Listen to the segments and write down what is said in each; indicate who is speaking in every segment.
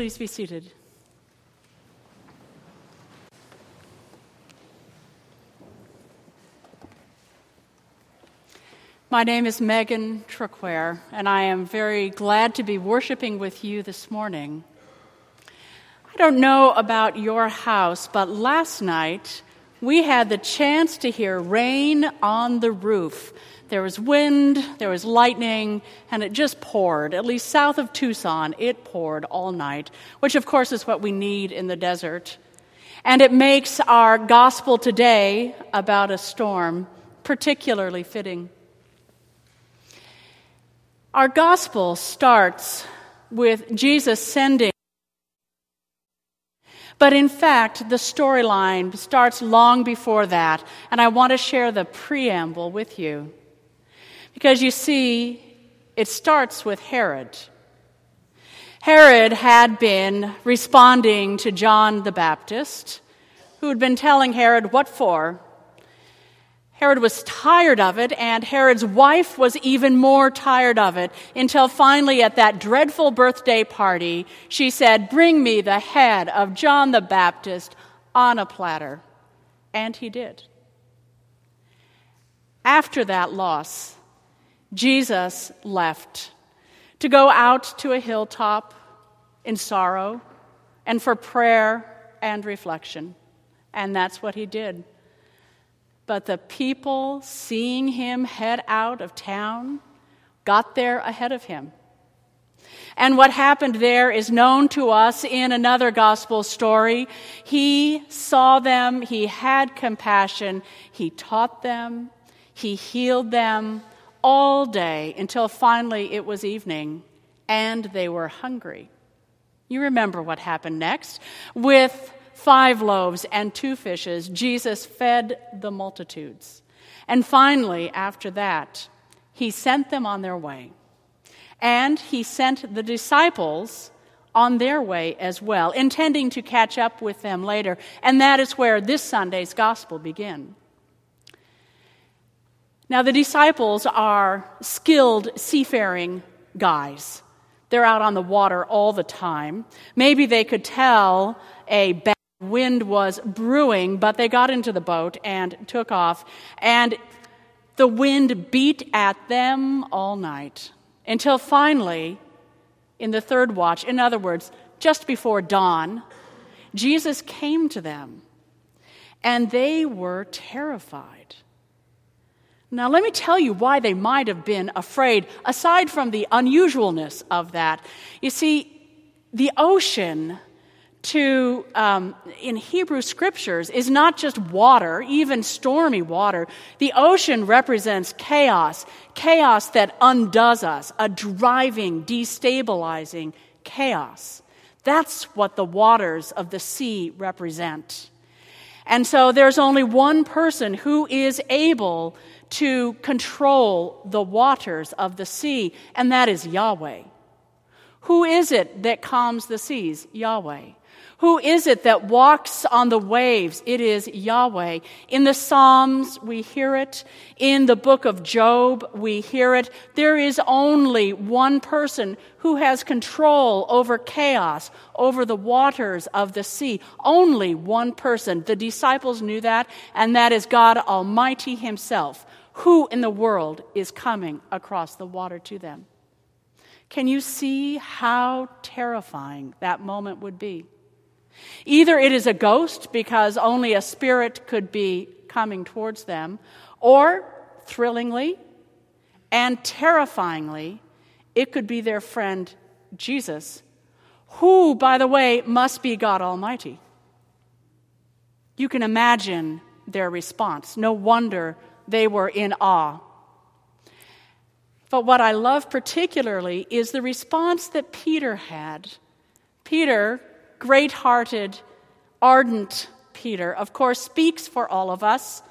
Speaker 1: please be seated? My name is Megan Traquair, and I am very glad to be worshiping with you this morning. I don't know about your house, but last night we had the chance to hear rain on the roof. There was wind, there was lightning, and it just poured. At least south of Tucson, it poured all night, which of course is what we need in the desert. And it makes our gospel today about a storm particularly fitting. Our gospel starts with Jesus sending. But in fact, the storyline starts long before that, and I want to share the preamble with you. Because you see, it starts with Herod. Herod had been responding to John the Baptist, who had been telling Herod what for Herod was tired of it, and Herod's wife was even more tired of it, until finally, at that dreadful birthday party, she said, Bring me the head of John the Baptist on a platter. And he did. After that loss, Jesus left to go out to a hilltop in sorrow and for prayer and reflection. And that's what he did. But the people, seeing him head out of town, got there ahead of him. And what happened there is known to us in another gospel story. He saw them, he had compassion, he taught them, he healed them all day until finally it was evening and they were hungry. You remember what happened next with five loaves and two fishes, Jesus fed the multitudes. And finally, after that, he sent them on their way. And he sent the disciples on their way as well, intending to catch up with them later. And that is where this Sunday's gospel begins. Now, the disciples are skilled seafaring guys. They're out on the water all the time. Maybe they could tell a bad Wind was brewing, but they got into the boat and took off. And the wind beat at them all night until finally, in the third watch, in other words, just before dawn, Jesus came to them and they were terrified. Now, let me tell you why they might have been afraid, aside from the unusualness of that. You see, the ocean to um, in Hebrew scriptures is not just water, even stormy water. The ocean represents chaos, chaos that undoes us, a driving, destabilizing chaos. That's what the waters of the sea represent. And so there's only one person who is able to control the waters of the sea, and that is Yahweh. Who is it that calms the seas? Yahweh. Who is it that walks on the waves? It is Yahweh. In the Psalms, we hear it. In the book of Job, we hear it. There is only one person who has control over chaos, over the waters of the sea. Only one person. The disciples knew that, and that is God Almighty Himself. Who in the world is coming across the water to them? Can you see how terrifying that moment would be? Either it is a ghost because only a spirit could be coming towards them, or thrillingly and terrifyingly, it could be their friend Jesus, who, by the way, must be God Almighty. You can imagine their response. No wonder they were in awe. But what I love particularly is the response that Peter had. Peter great hearted, ardent Peter, of course, speaks for all of us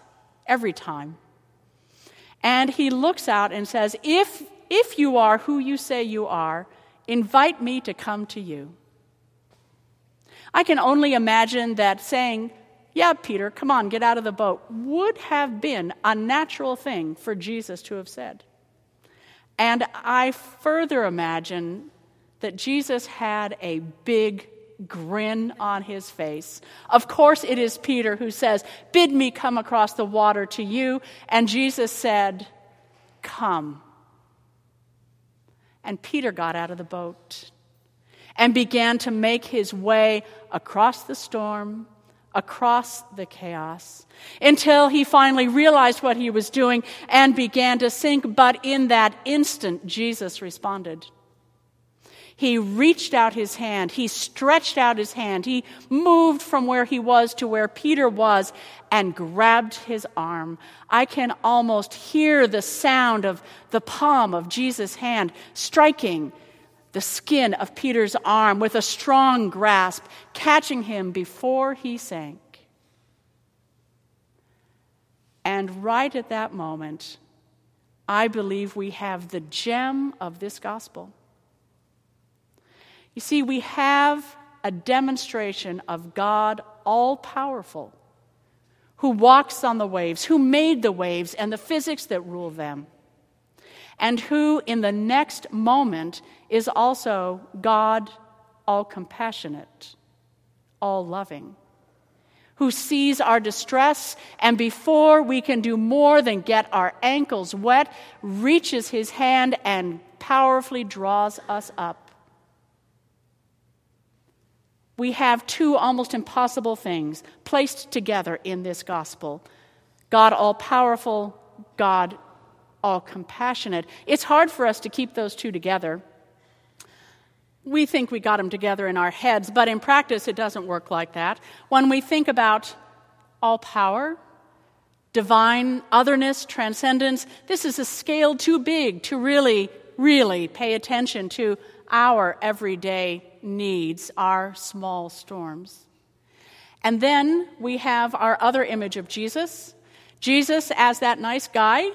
Speaker 1: every time. And he looks out and says, If, if you are who you say you are, invite me to come to you. I can only imagine that saying, Yeah, Peter, come on, get out of the boat, would have been a natural thing for Jesus to have said. And I further imagine that Jesus had a big grin on his face. Of course, it is Peter who says, Bid me come across the water to you. And Jesus said, Come. And Peter got out of the boat and began to make his way across the storm, across the chaos, until he finally realized what he was doing and began to sink. But in that instant, Jesus responded. He reached out his hand. He stretched out his hand. He moved from where he was to where Peter was and grabbed his arm. I can almost hear the sound of the palm of Jesus' hand striking the skin of Peter's arm with a strong grasp, catching him before he sank. And right at that moment, I believe we have the gem of this gospel. You see, we have a demonstration of God all powerful, who walks on the waves, who made the waves and the physics that rule them, and who in the next moment is also God all compassionate, all loving, who sees our distress and before we can do more than get our ankles wet, reaches his hand and powerfully draws us up we have two almost impossible things placed together in this gospel God all powerful, God all compassionate. It's hard for us to keep those two together. We think we got them together in our heads, but in practice, it doesn't work like that. When we think about all power, divine otherness, transcendence, this is a scale too big to really, really pay attention to our everyday needs, our small storms. And then we have our other image of Jesus Jesus as that nice guy,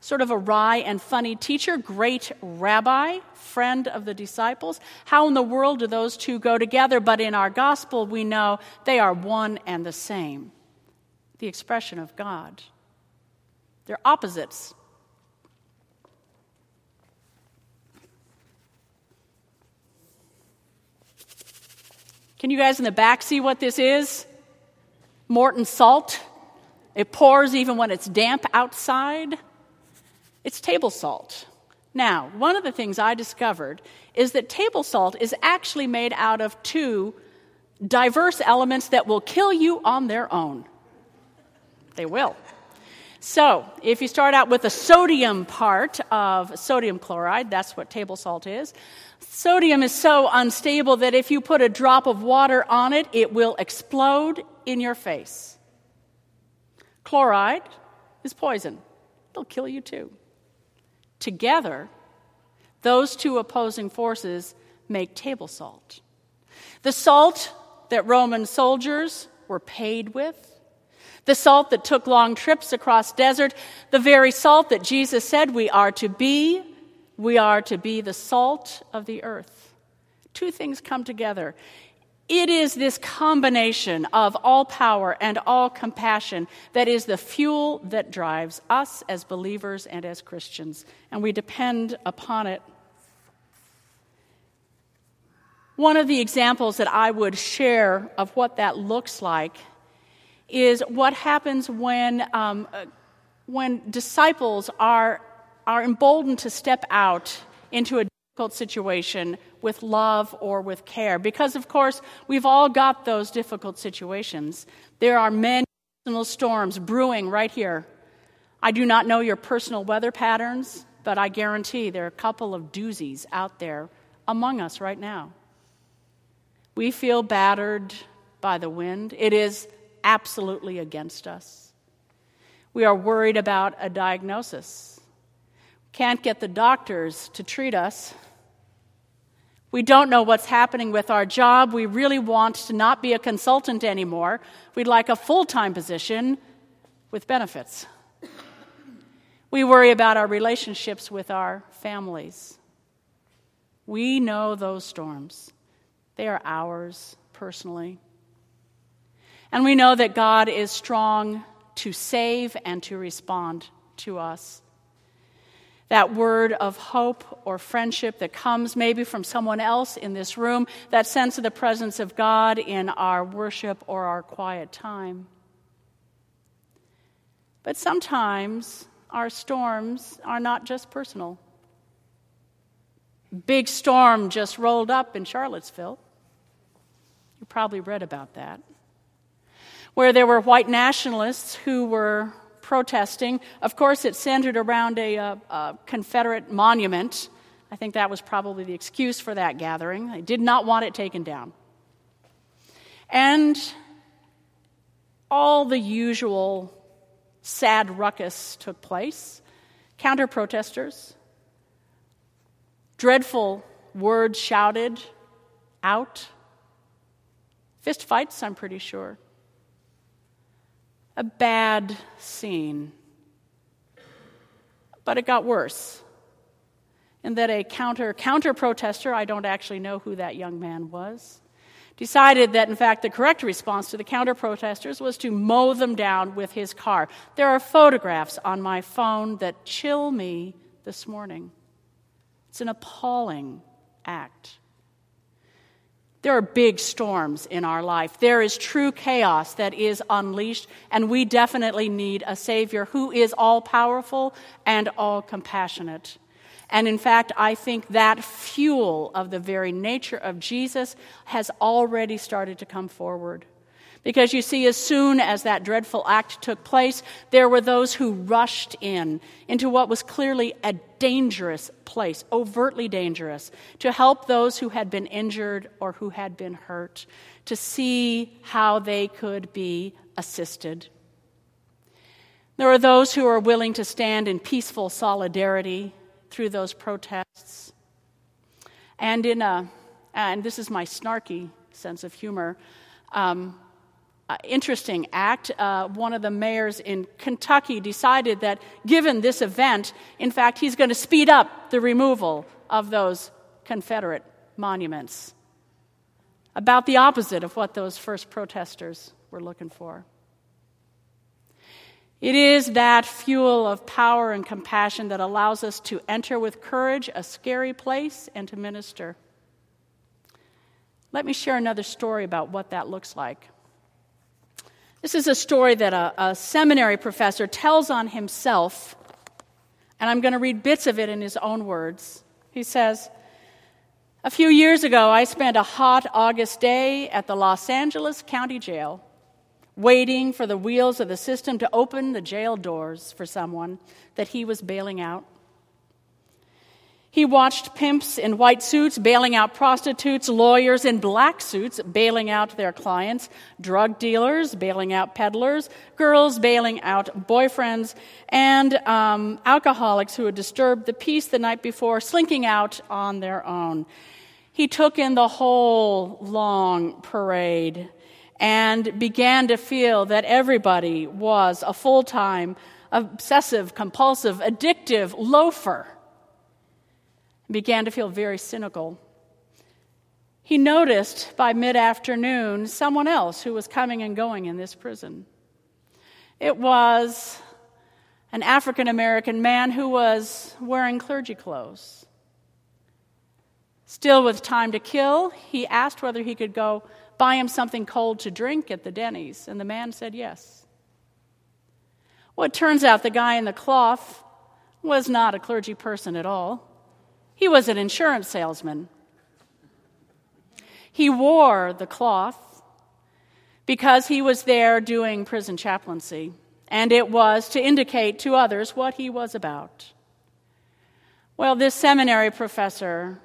Speaker 1: sort of a wry and funny teacher, great rabbi, friend of the disciples. How in the world do those two go together? But in our gospel, we know they are one and the same the expression of God. They're opposites. Can you guys in the back see what this is? Morton salt. It pours even when it's damp outside. It's table salt. Now, one of the things I discovered is that table salt is actually made out of two diverse elements that will kill you on their own. They will. So, if you start out with a sodium part of sodium chloride, that's what table salt is. Sodium is so unstable that if you put a drop of water on it, it will explode in your face. Chloride is poison, it'll kill you too. Together, those two opposing forces make table salt. The salt that Roman soldiers were paid with, the salt that took long trips across desert, the very salt that Jesus said we are to be we are to be the salt of the earth. Two things come together. It is this combination of all power and all compassion that is the fuel that drives us as believers and as Christians, and we depend upon it. One of the examples that I would share of what that looks like is what happens when, um, when disciples are are emboldened to step out into a difficult situation with love or with care. Because, of course, we've all got those difficult situations. There are many personal storms brewing right here. I do not know your personal weather patterns, but I guarantee there are a couple of doozies out there among us right now. We feel battered by the wind, it is absolutely against us. We are worried about a diagnosis can't get the doctors to treat us. We don't know what's happening with our job. We really want to not be a consultant anymore. We'd like a full time position with benefits. We worry about our relationships with our families. We know those storms, they are ours personally. And we know that God is strong to save and to respond to us. that word of hope or friendship that comes maybe from someone else in this room, that sense of the presence of God in our worship or our quiet time. But sometimes our storms are not just personal. Big storm just rolled up in Charlottesville. You probably read about that. Where there were white nationalists who were protesting. Of course, it centered around a, a, uh, a, Confederate monument. I think that was probably the excuse for that gathering. They did not want it taken down. And all the usual sad ruckus took place. Counter protesters, dreadful words shouted out, fist fights, I'm pretty sure a bad scene. But it got worse. And that a counter counter protester, I don't actually know who that young man was, decided that in fact the correct response to the counter protesters was to mow them down with his car. There are photographs on my phone that chill me this morning. It's an appalling act. There are big storms in our life. There is true chaos that is unleashed, and we definitely need a Savior who is all powerful and all compassionate. And in fact, I think that fuel of the very nature of Jesus has already started to come forward. Because you see, as soon as that dreadful act took place, there were those who rushed in into what was clearly a dangerous place, overtly dangerous, to help those who had been injured or who had been hurt, to see how they could be assisted. There are those who are willing to stand in peaceful solidarity through those protests. And in a, and this is my snarky sense of humor, um, uh, interesting act. Uh, one of the mayors in Kentucky decided that given this event, in fact, he's going to speed up the removal of those Confederate monuments. About the opposite of what those first protesters were looking for. It is that fuel of power and compassion that allows us to enter with courage a scary place and to minister. Let me share another story about what that looks like. This is a story that a, a seminary professor tells on himself, and I'm going to read bits of it in his own words. He says, A few years ago, I spent a hot August day at the Los Angeles County Jail, waiting for the wheels of the system to open the jail doors for someone that he was bailing out. He watched pimps in white suits bailing out prostitutes, lawyers in black suits bailing out their clients, drug dealers bailing out peddlers, girls bailing out boyfriends, and um, alcoholics who had disturbed the peace the night before slinking out on their own. He took in the whole long parade and began to feel that everybody was a full time, obsessive, compulsive, addictive loafer began to feel very cynical. He noticed by mid afternoon someone else who was coming and going in this prison. It was an African American man who was wearing clergy clothes. Still with time to kill, he asked whether he could go buy him something cold to drink at the Denny's, and the man said yes. Well, it turns out the guy in the cloth was not a clergy person at all. He was an insurance salesman. He wore the cloth because he was there doing prison chaplaincy, and it was to indicate to others what he was about. Well, this seminary professor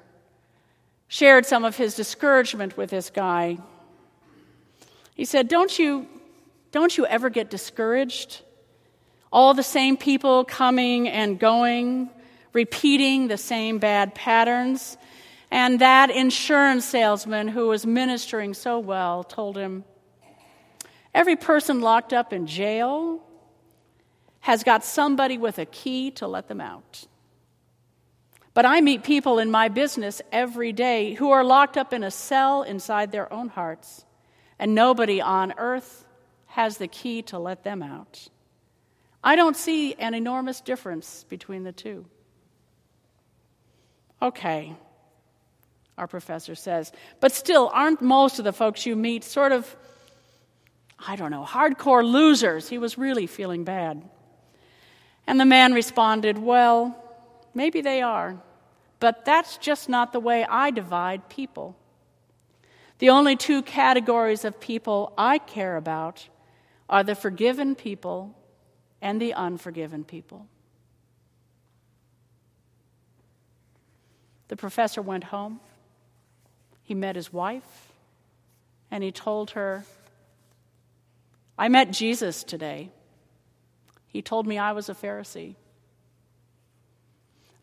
Speaker 1: shared some of his discouragement with this guy. He said, Don't you, don't you ever get discouraged? All the same people coming and going, repeating the same bad patterns. And that insurance salesman who was ministering so well told him every person locked up in jail has got somebody with a key to let them out. But I meet people in my business every day who are locked up in a cell inside their own hearts, and nobody on earth has the key to let them out. I don't see an enormous difference between the two. Okay, our professor says. But still, aren't most of the folks you meet sort of, I don't know, hardcore losers? He was really feeling bad. And the man responded, Well, maybe they are, but that's just not the way I divide people. The only two categories of people I care about are the forgiven people and the unforgiven people. The professor went home. He met his wife, and he told her, I met Jesus today. He told me I was a Pharisee.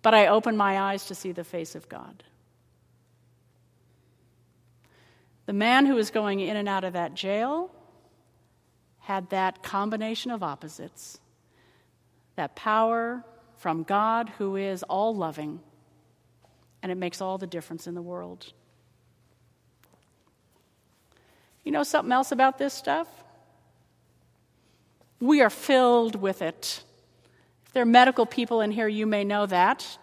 Speaker 1: But I opened my eyes to see the face of God. The man who was going in and out of that jail had that combination of opposites that power from God who is all loving and it makes all the difference in the world. You know something else about this stuff? We are filled with it. If there are medical people in here, you may know that.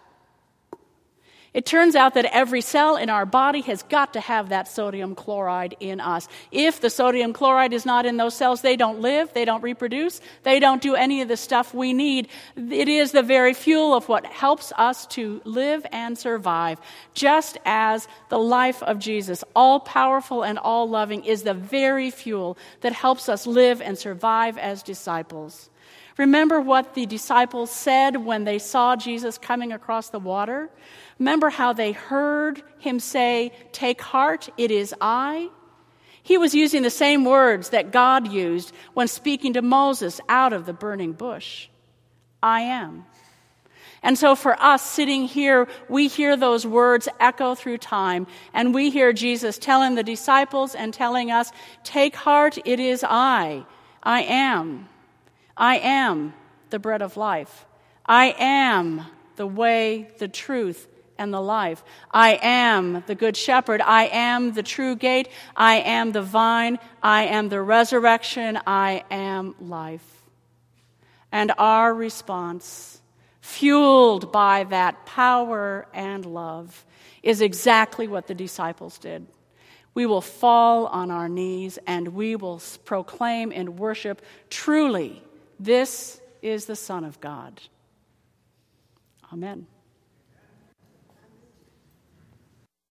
Speaker 1: It turns out that every cell in our body has got to have that sodium chloride in us. If the sodium chloride is not in those cells, they don't live, they don't reproduce, they don't do any of the stuff we need. It is the very fuel of what helps us to live and survive. Just as the life of Jesus, all powerful and all loving, is the very fuel that helps us live and survive as disciples. Remember what the disciples said when they saw Jesus coming across the water? Remember how they heard him say, Take heart, it is I? He was using the same words that God used when speaking to Moses out of the burning bush I am. And so for us sitting here, we hear those words echo through time, and we hear Jesus telling the disciples and telling us, Take heart, it is I. I am. I am the bread of life. I am the way, the truth, and the life. I am the good shepherd. I am the true gate. I am the vine. I am the resurrection. I am life. And our response, fueled by that power and love, is exactly what the disciples did. We will fall on our knees and we will proclaim and worship truly, this is the Son of God. Amen.